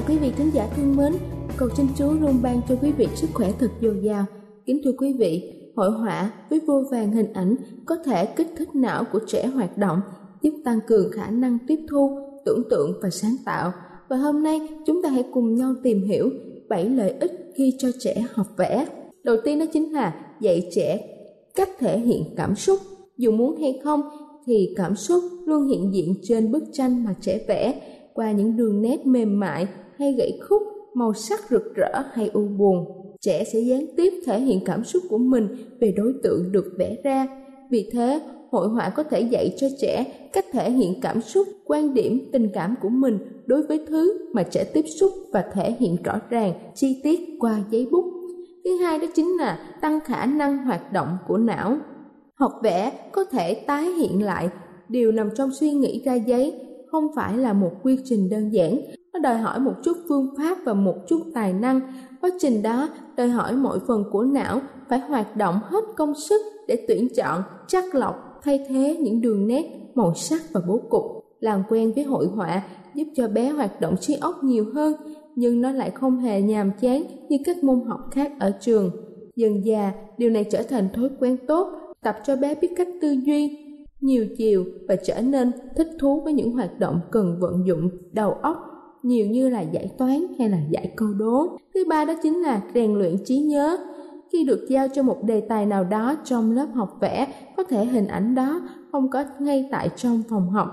Quý vị thính giả thân mến, cầu xin Chúa luôn ban cho quý vị sức khỏe thật dồi dào. Kính thưa quý vị, hội họa với vô vàng hình ảnh có thể kích thích não của trẻ hoạt động, giúp tăng cường khả năng tiếp thu, tưởng tượng và sáng tạo. Và hôm nay chúng ta hãy cùng nhau tìm hiểu 7 lợi ích khi cho trẻ học vẽ. Đầu tiên đó chính là dạy trẻ cách thể hiện cảm xúc. Dù muốn hay không thì cảm xúc luôn hiện diện trên bức tranh mà trẻ vẽ qua những đường nét mềm mại hay gãy khúc, màu sắc rực rỡ hay u buồn. Trẻ sẽ gián tiếp thể hiện cảm xúc của mình về đối tượng được vẽ ra. Vì thế, hội họa có thể dạy cho trẻ cách thể hiện cảm xúc, quan điểm, tình cảm của mình đối với thứ mà trẻ tiếp xúc và thể hiện rõ ràng, chi tiết qua giấy bút. Thứ hai đó chính là tăng khả năng hoạt động của não. Học vẽ có thể tái hiện lại điều nằm trong suy nghĩ ra giấy không phải là một quy trình đơn giản. Nó đòi hỏi một chút phương pháp và một chút tài năng. Quá trình đó đòi hỏi mọi phần của não phải hoạt động hết công sức để tuyển chọn chắc lọc, thay thế những đường nét, màu sắc và bố cục. Làm quen với hội họa giúp cho bé hoạt động trí óc nhiều hơn, nhưng nó lại không hề nhàm chán như các môn học khác ở trường. Dần già điều này trở thành thói quen tốt, tập cho bé biết cách tư duy nhiều chiều và trở nên thích thú với những hoạt động cần vận dụng đầu óc nhiều như là giải toán hay là giải câu đố. Thứ ba đó chính là rèn luyện trí nhớ. Khi được giao cho một đề tài nào đó trong lớp học vẽ, có thể hình ảnh đó không có ngay tại trong phòng học,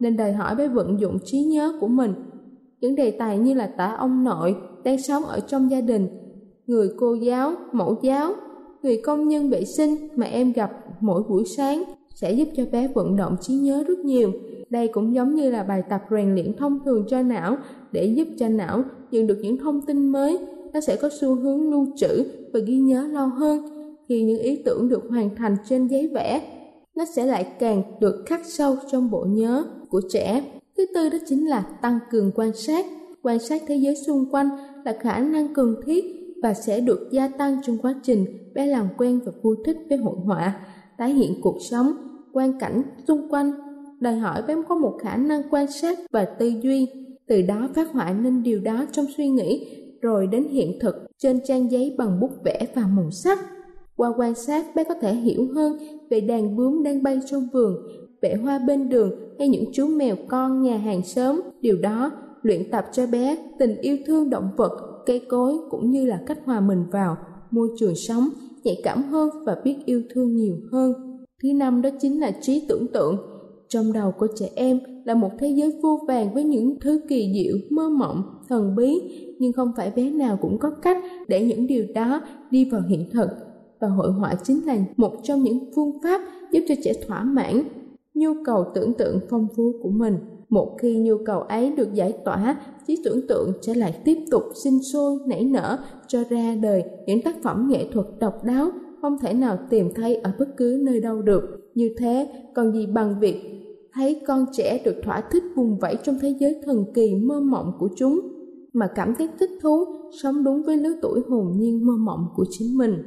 nên đòi hỏi với vận dụng trí nhớ của mình. Những đề tài như là tả ông nội đang sống ở trong gia đình, người cô giáo, mẫu giáo, người công nhân vệ sinh mà em gặp mỗi buổi sáng sẽ giúp cho bé vận động trí nhớ rất nhiều. Đây cũng giống như là bài tập rèn luyện thông thường cho não để giúp cho não nhận được những thông tin mới, nó sẽ có xu hướng lưu trữ và ghi nhớ lâu hơn. Khi những ý tưởng được hoàn thành trên giấy vẽ, nó sẽ lại càng được khắc sâu trong bộ nhớ của trẻ. Thứ tư đó chính là tăng cường quan sát. Quan sát thế giới xung quanh là khả năng cần thiết và sẽ được gia tăng trong quá trình bé làm quen và vui thích với hội họa, tái hiện cuộc sống, quan cảnh xung quanh, đòi hỏi bé có một khả năng quan sát và tư duy, từ đó phát họa nên điều đó trong suy nghĩ, rồi đến hiện thực trên trang giấy bằng bút vẽ và màu sắc. Qua quan sát, bé có thể hiểu hơn về đàn bướm đang bay trong vườn, vẽ hoa bên đường hay những chú mèo con nhà hàng xóm. Điều đó luyện tập cho bé tình yêu thương động vật, cây cối cũng như là cách hòa mình vào môi trường sống, nhạy cảm hơn và biết yêu thương nhiều hơn. Thứ năm đó chính là trí tưởng tượng. Trong đầu của trẻ em là một thế giới vô vàng với những thứ kỳ diệu, mơ mộng, thần bí, nhưng không phải bé nào cũng có cách để những điều đó đi vào hiện thực. Và hội họa chính là một trong những phương pháp giúp cho trẻ thỏa mãn nhu cầu tưởng tượng phong phú của mình. Một khi nhu cầu ấy được giải tỏa, trí tưởng tượng sẽ lại tiếp tục sinh sôi, nảy nở, cho ra đời những tác phẩm nghệ thuật độc đáo không thể nào tìm thấy ở bất cứ nơi đâu được. Như thế, còn gì bằng việc thấy con trẻ được thỏa thích vùng vẫy trong thế giới thần kỳ mơ mộng của chúng, mà cảm thấy thích thú, sống đúng với lứa tuổi hồn nhiên mơ mộng của chính mình.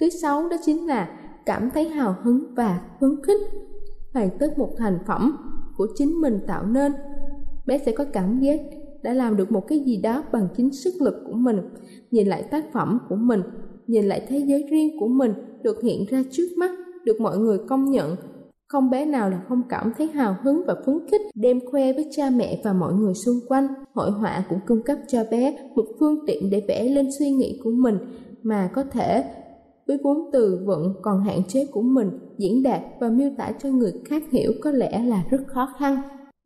Thứ sáu đó chính là cảm thấy hào hứng và phấn khích, hoàn tất một thành phẩm của chính mình tạo nên. Bé sẽ có cảm giác đã làm được một cái gì đó bằng chính sức lực của mình, nhìn lại tác phẩm của mình nhìn lại thế giới riêng của mình được hiện ra trước mắt, được mọi người công nhận. Không bé nào là không cảm thấy hào hứng và phấn khích đem khoe với cha mẹ và mọi người xung quanh. Hội họa cũng cung cấp cho bé một phương tiện để vẽ lên suy nghĩ của mình mà có thể với vốn từ vựng còn hạn chế của mình diễn đạt và miêu tả cho người khác hiểu có lẽ là rất khó khăn.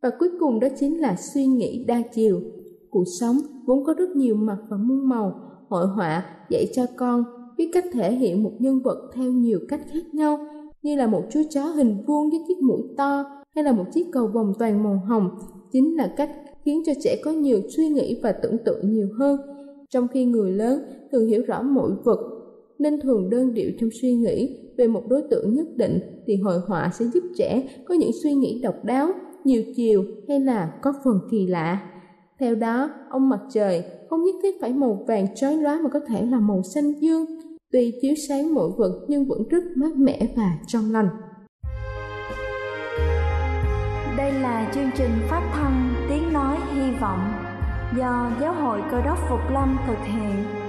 Và cuối cùng đó chính là suy nghĩ đa chiều. Cuộc sống vốn có rất nhiều mặt và muôn màu, hội họa dạy cho con biết cách thể hiện một nhân vật theo nhiều cách khác nhau như là một chú chó hình vuông với chiếc mũi to hay là một chiếc cầu vòng toàn màu hồng chính là cách khiến cho trẻ có nhiều suy nghĩ và tưởng tượng nhiều hơn trong khi người lớn thường hiểu rõ mỗi vật nên thường đơn điệu trong suy nghĩ về một đối tượng nhất định thì hội họa sẽ giúp trẻ có những suy nghĩ độc đáo nhiều chiều hay là có phần kỳ lạ theo đó ông mặt trời không nhất thiết phải màu vàng chói lóa mà có thể là màu xanh dương, tuy chiếu sáng mỗi vật nhưng vẫn rất mát mẻ và trong lành. Đây là chương trình phát thanh Tiếng Nói Hy Vọng do Giáo hội Cơ đốc Phục Lâm thực hiện.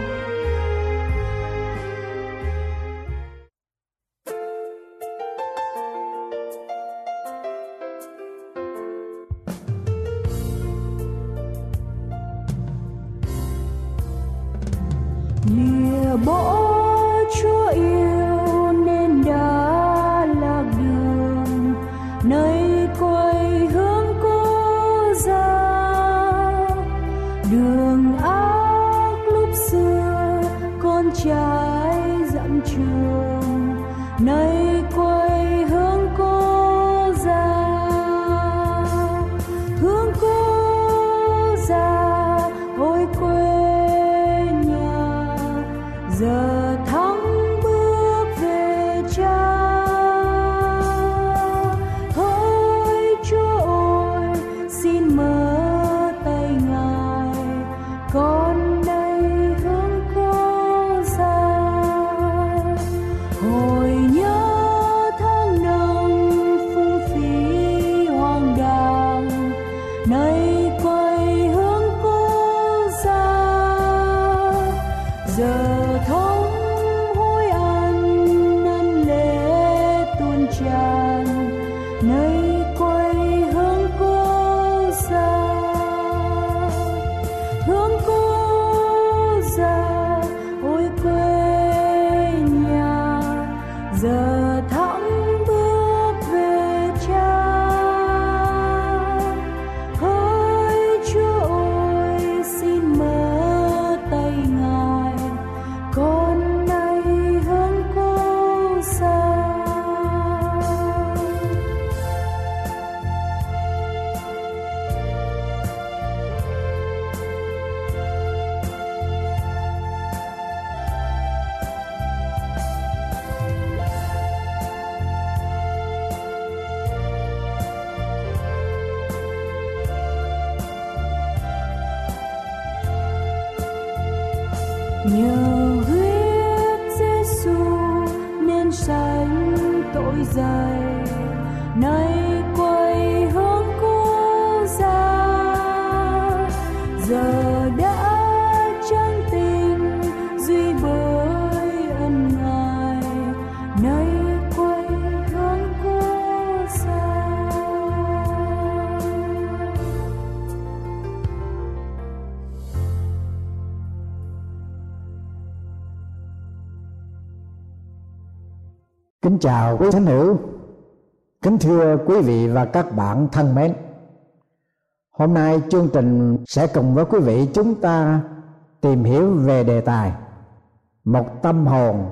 Nay chào quý thánh hữu, kính thưa quý vị và các bạn thân mến. Hôm nay chương trình sẽ cùng với quý vị chúng ta tìm hiểu về đề tài một tâm hồn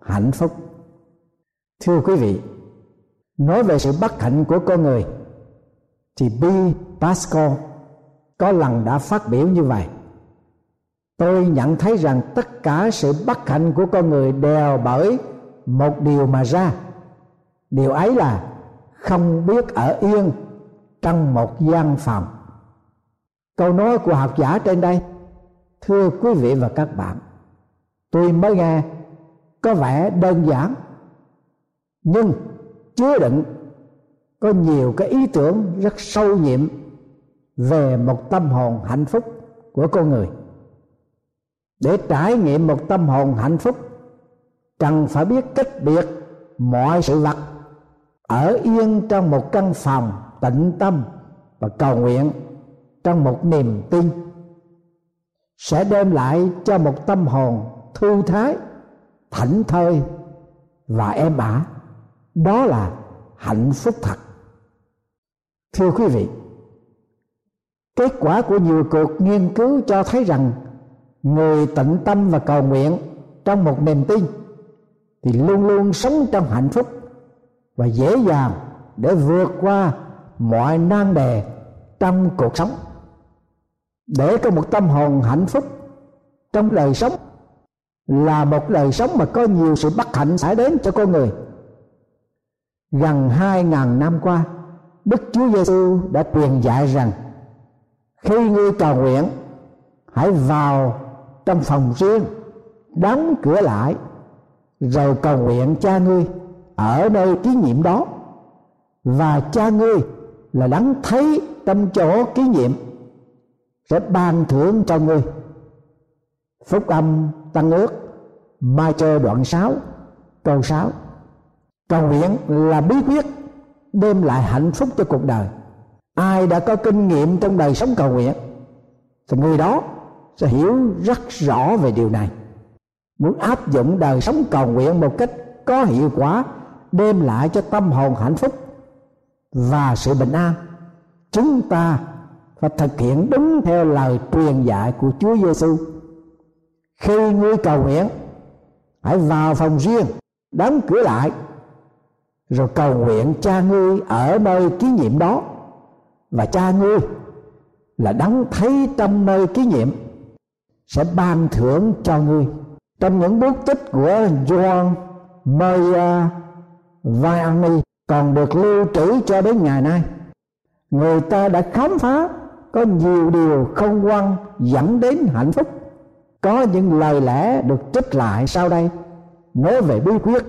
hạnh phúc. Thưa quý vị, nói về sự bất hạnh của con người thì B. Pascal có lần đã phát biểu như vậy. Tôi nhận thấy rằng tất cả sự bất hạnh của con người đều bởi một điều mà ra. Điều ấy là không biết ở yên trong một gian phòng. Câu nói của học giả trên đây, thưa quý vị và các bạn, tôi mới nghe có vẻ đơn giản, nhưng chứa đựng có nhiều cái ý tưởng rất sâu nhiệm về một tâm hồn hạnh phúc của con người. Để trải nghiệm một tâm hồn hạnh phúc cần phải biết cách biệt mọi sự vật. Ở yên trong một căn phòng tĩnh tâm và cầu nguyện trong một niềm tin, sẽ đem lại cho một tâm hồn thư thái, thảnh thơi và êm ả. Đó là hạnh phúc thật. Thưa quý vị, kết quả của nhiều cuộc nghiên cứu cho thấy rằng người tịnh tâm và cầu nguyện trong một niềm tin thì luôn luôn sống trong hạnh phúc và dễ dàng để vượt qua mọi nan đề trong cuộc sống. Để có một tâm hồn hạnh phúc trong đời sống là một đời sống mà có nhiều sự bất hạnh xảy đến cho con người. Gần hai ngàn năm qua, Đức Chúa Giêsu đã truyền dạy rằng, khi ngươi cầu nguyện, hãy vào trong phòng riêng, đóng cửa lại rồi cầu nguyện cha ngươi ở nơi ký nhiệm đó. Và cha ngươi là đấng thấy trong chỗ ký nhiệm, sẽ ban thưởng cho ngươi. Phúc âm tăng ước, mai chơ đoạn 6 câu 6 cầu nguyện là bí quyết đem lại hạnh phúc cho cuộc đời. Ai đã có kinh nghiệm trong đời sống cầu nguyện, thì người đó sẽ hiểu rất rõ về điều này muốn áp dụng đời sống cầu nguyện một cách có hiệu quả, đem lại cho tâm hồn hạnh phúc và sự bình an, chúng ta phải thực hiện đúng theo lời truyền dạy của Chúa Giêsu khi ngươi cầu nguyện, hãy vào phòng riêng, đóng cửa lại, rồi cầu nguyện cha ngươi ở nơi ký nhiệm đó. Và cha ngươi là đấng thấy trong nơi ký nhiệm, sẽ ban thưởng cho ngươi trong những bút tích của John Maria Vianney còn được lưu trữ cho đến ngày nay. Người ta đã khám phá có nhiều điều không quan dẫn đến hạnh phúc. Có những lời lẽ được trích lại sau đây, nói về bí quyết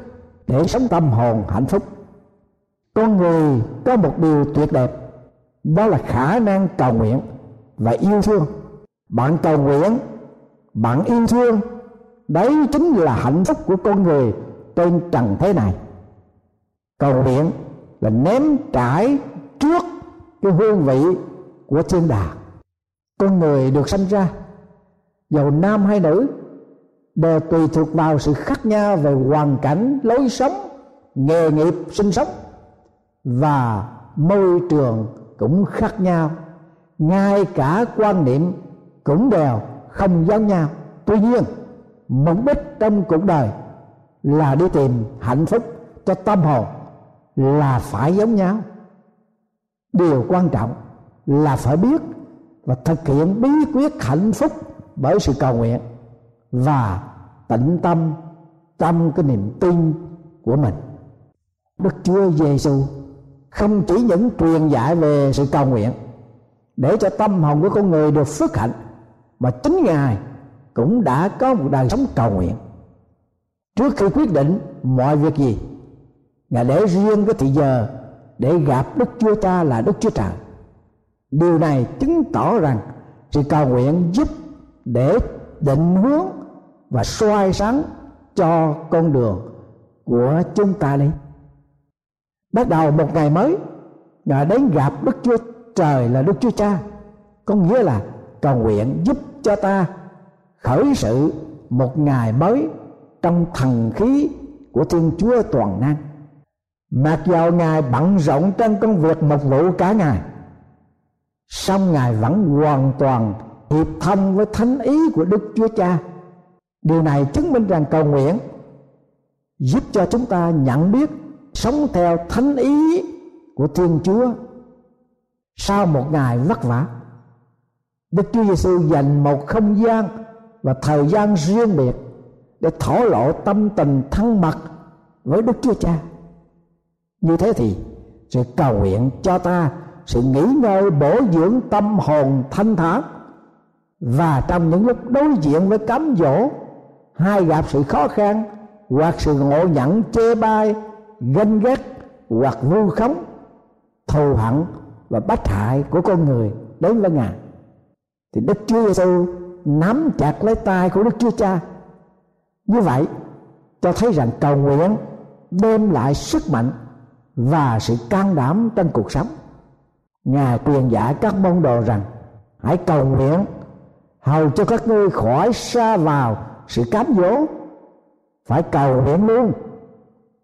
để sống tâm hồn hạnh phúc. Con người có một điều tuyệt đẹp, đó là khả năng cầu nguyện và yêu thương. Bạn cầu nguyện, bạn yêu thương đấy chính là hạnh phúc của con người trên trần thế này. Cầu nguyện là ném trải trước cái hương vị của thiên đàng. Con người được sanh ra, giàu nam hay nữ, đều tùy thuộc vào sự khác nhau về hoàn cảnh, lối sống, nghề nghiệp, sinh sống. Và môi trường cũng khác nhau, ngay cả quan niệm cũng đều không giống nhau. Tuy nhiên mục đích trong cuộc đời là đi tìm hạnh phúc cho tâm hồn là phải giống nhau. Điều quan trọng là phải biết và thực hiện bí quyết hạnh phúc bởi sự cầu nguyện và tĩnh tâm trong cái niềm tin của mình. Đức Chúa Giêsu không chỉ những truyền dạy về sự cầu nguyện để cho tâm hồn của con người được phước hạnh, mà chính ngài cũng đã có một đời sống cầu nguyện. Trước khi quyết định mọi việc gì, ngài để riêng cái thị giờ để gặp đức chúa cha là đức chúa trời. Điều này chứng tỏ rằng sự cầu nguyện giúp để định hướng và soi sáng cho con đường của chúng ta đi. Bắt đầu một ngày mới, ngài đến gặp đức chúa trời là đức chúa cha, có nghĩa là cầu nguyện giúp cho ta khởi sự một ngày mới trong thần khí của thiên chúa toàn năng. Mặc dầu ngài bận rộn trên công việc một vụ cả ngày. Song ngài vẫn hoàn toàn hiệp thông với thánh ý của đức chúa cha. Điều này chứng minh rằng cầu nguyện giúp cho chúng ta nhận biết sống theo thánh ý của thiên chúa sau một ngày vất vả. Đức chúa giêsu dành một không gian và thời gian riêng biệt để thổ lộ tâm tình thân mật với đức chúa cha. Như thế thì sự cầu nguyện cho ta, sự nghỉ ngơi bổ dưỡng tâm hồn thanh thản và trong những lúc đối diện với cám dỗ, hay gặp sự khó khăn hoặc sự ngộ nhận chê bai, ganh ghét hoặc vu khống, thù hận và bách hại của con người đến với ngài. Thì đức chúa giêsu nắm chặt lấy tay của đức chúa cha. Như vậy, cho thấy rằng cầu nguyện đem lại sức mạnh và sự can đảm trong cuộc sống. Ngài truyền dạy các môn đồ rằng, hãy cầu nguyện, hầu cho các ngươi khỏi xa vào sự cám dỗ. Phải cầu nguyện luôn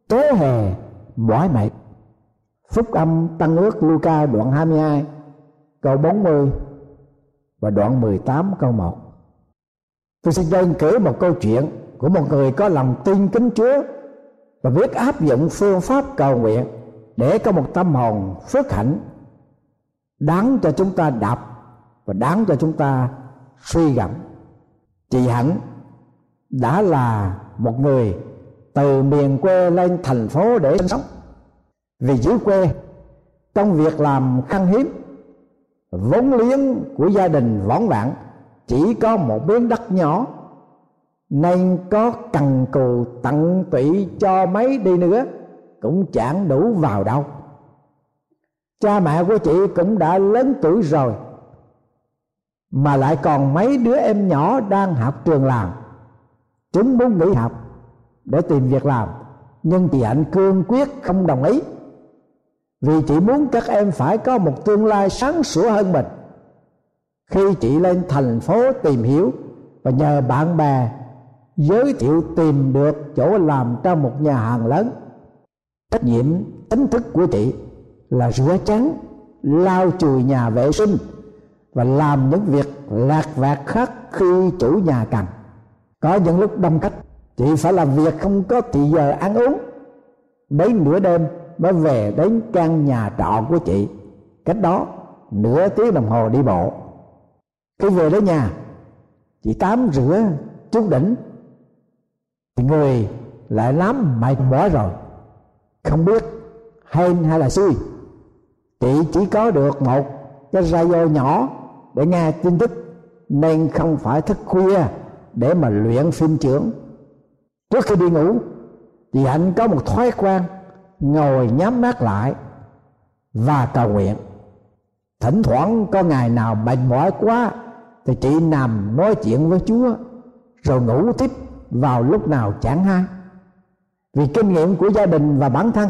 tế hề, mỏi mệt. Phúc âm tăng ước Luca đoạn 22 câu 40 và đoạn 18 câu 1 tôi xin đơn kể một câu chuyện của một người có lòng tin kính Chúa và biết áp dụng phương pháp cầu nguyện để có một tâm hồn phước hạnh. Đáng cho chúng ta đạp và đáng cho chúng ta suy gẫm. Chị hạnh đã là một người từ miền quê lên thành phố để sinh sống. Vì dưới quê, công việc làm khăn hiếm, vốn liếng của gia đình võng vạn chỉ có một miếng đất nhỏ. Nên có cần cù tận tụy cho mấy đi nữa, cũng chẳng đủ vào đâu. Cha mẹ của chị cũng đã lớn tuổi rồi, mà lại còn mấy đứa em nhỏ đang học trường làm. Chúng muốn nghỉ học để tìm việc làm, nhưng chị hạnh cương quyết không đồng ý. Vì chị muốn các em phải có một tương lai sáng sủa hơn mình khi chị lên thành phố tìm hiểu và nhờ bạn bè giới thiệu tìm được chỗ làm trong một nhà hàng lớn, trách nhiệm chính thức của chị là rửa chén, lau chùi nhà vệ sinh và làm những việc lạc vặt khác khi chủ nhà cần. Có những lúc đông khách, chị phải làm việc không có thì giờ ăn uống. Đến nửa đêm mới về đến căn nhà trọ của chị. Cách đó nửa tiếng đồng hồ đi bộ khi về đến nhà chị tắm rửa chút đỉnh, thì người lại lắm mệt mỏi rồi. Không biết hên hay là xui, chị chỉ có được một cái radio nhỏ để nghe tin tức, nên không phải thức khuya để mà luyện phim trưởng. Trước khi đi ngủ chị hạnh có một thói quen ngồi nhắm mắt lại và cầu nguyện. Thỉnh thoảng có ngày nào mệt mỏi quá thì chị nằm nói chuyện với chúa, rồi ngủ tiếp vào lúc nào chẳng hay. Vì kinh nghiệm của gia đình và bản thân,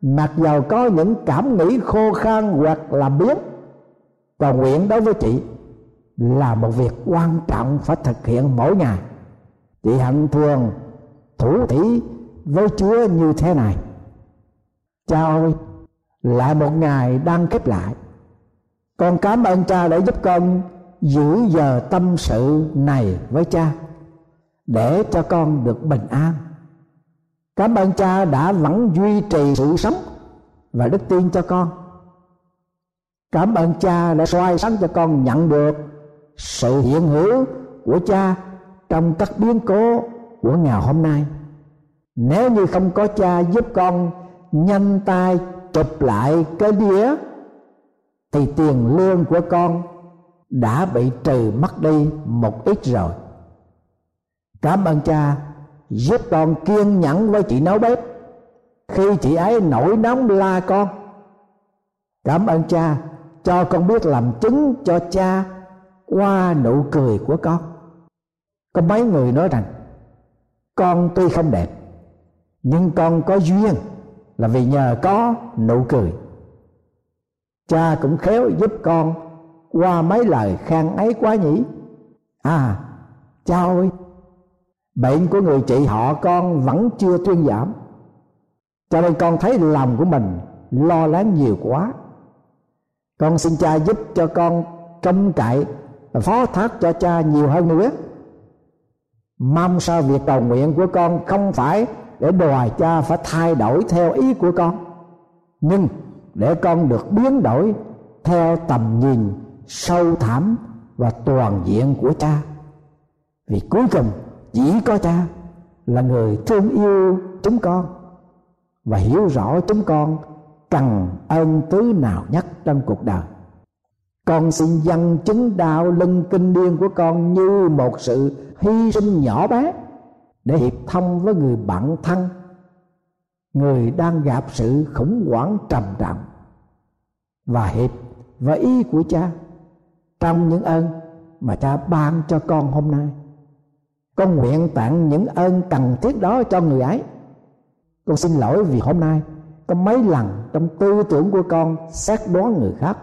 mặc dầu có những cảm nghĩ khô khan hoặc là biến cầu nguyện đối với chị là một việc quan trọng phải thực hiện mỗi ngày. Chị hạnh thường thủ thủy với chúa như thế này. Cha ơi, lại một ngày đang khép lại. Con cảm ơn cha đã giúp con giữ giờ tâm sự này với cha, để cho con được bình an. Cảm ơn cha đã vẫn duy trì sự sống và đức tin cho con. Cảm ơn cha đã soi sáng cho con nhận được sự hiện hữu của cha trong các biến cố của ngày hôm nay. Nếu như không có cha giúp con nhanh tay chụp lại cái đĩa, thì tiền lương của con đã bị trừ mất đi một ít rồi. Cảm ơn cha, giúp con kiên nhẫn với chị nấu bếp. Khi chị ấy nổi nóng la con, cảm ơn cha cho con biết làm chứng cho cha qua nụ cười của con. Có mấy người nói rằng, con tuy không đẹp, nhưng con có duyên là vì nhờ có nụ cười. Cha cũng khéo giúp con qua mấy lời khen ấy quá nhỉ? À cha ơi, bệnh của người chị họ con vẫn chưa thuyên giảm. Cho nên con thấy lòng của mình lo lắng nhiều quá. Con xin cha giúp cho con trông cậy và phó thác cho cha nhiều hơn nữa. Mong sao việc cầu nguyện của con không phải để đòi cha phải thay đổi theo ý của con, nhưng để con được biến đổi theo tầm nhìn sâu thẳm và toàn diện của cha. Vì cuối cùng chỉ có cha là người thương yêu chúng con và hiểu rõ chúng con cần ơn tứ nào nhất trong cuộc đời. Con xin dâng chứng đạo lưng kinh điên của con như một sự hy sinh nhỏ bé để hiệp thông với người bạn thân, người đang gặp sự khủng hoảng trầm trọng và hiệp với ý của cha trong những ơn mà cha ban cho con hôm nay. Con nguyện tặng những ơn cần thiết đó cho người ấy. Con xin lỗi vì hôm nay có mấy lần trong tư tưởng của con xét đoán người khác.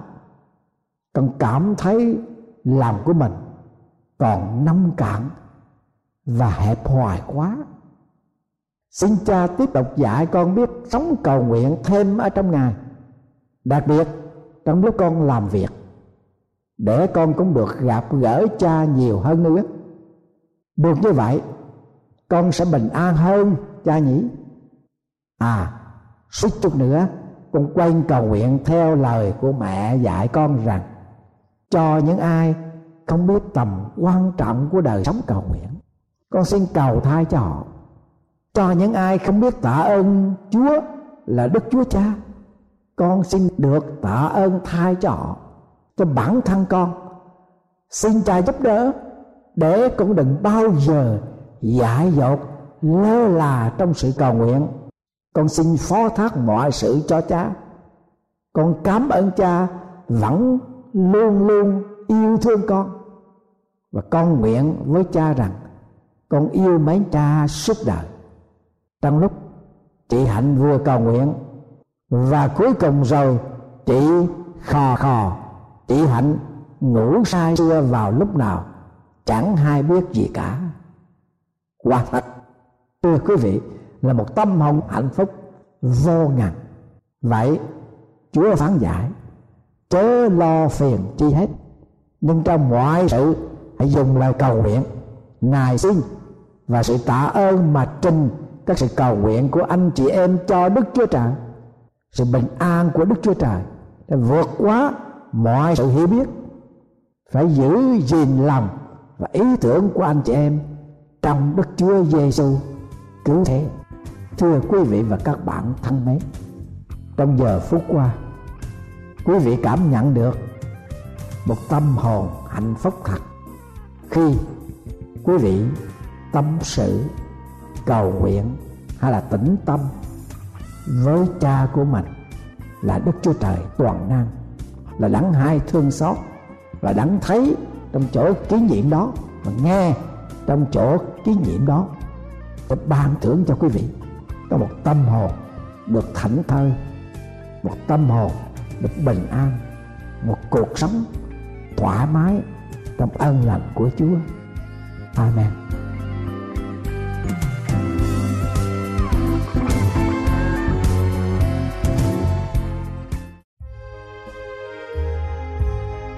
Con cảm thấy làm của mình còn nông cạn và hẹp hoài quá. Xin cha tiếp tục dạy con biết sống cầu nguyện thêm ở trong ngài, đặc biệt trong lúc con làm việc để con cũng được gặp gỡ cha nhiều hơn nữa. Được như vậy, con sẽ bình an hơn, cha nhỉ? À suýt chút nữa, con quay cầu nguyện theo lời của mẹ dạy con rằng, cho những ai không biết tầm quan trọng của đời sống cầu nguyện, con xin cầu thai cho họ. Cho những ai không biết tạ ơn chúa là đức chúa cha, con xin được tạ ơn thai cho họ cho bản thân con. Xin cha giúp đỡ, để con đừng bao giờ dại dột, lơ là trong sự cầu nguyện. Con xin phó thác mọi sự cho cha. Con cảm ơn cha vẫn luôn luôn yêu thương con. Và con nguyện với cha rằng, con yêu mến cha suốt đời. Trong lúc chị hạnh vừa cầu nguyện, và cuối cùng rồi chị khò khò chị hạnh ngủ sai xưa vào lúc nào, chẳng hay biết gì cả. Quả thật thưa quý vị, là một tâm hồn hạnh phúc vô ngần. Vậy, chúa phán giải, chớ lo phiền chi hết, nhưng trong mọi sự hãy dùng lời cầu nguyện ngài xin và sự tạ ơn mà trình các sự cầu nguyện của anh chị em cho đức chúa trời. Sự bình an của đức chúa trời vượt quá mọi sự hiểu biết phải giữ gìn lòng và ý tưởng của anh chị em trong đức chúa giêsu cứu thế. Thưa quý vị và các bạn thân mến, trong giờ phút qua, quý vị cảm nhận được một tâm hồn hạnh phúc thật khi quý vị tâm sự, cầu nguyện hay là tĩnh tâm với cha của mình là đức chúa trời toàn năng là đắng hai thương xót, là đắng thấy trong chỗ kiến nhiệm đó và nghe trong chỗ kiến nhiệm đó để ban thưởng cho quý vị có một tâm hồn được thảnh thơi, một tâm hồn được bình an, một cuộc sống thoải mái trong ân lành của Chúa. Amen.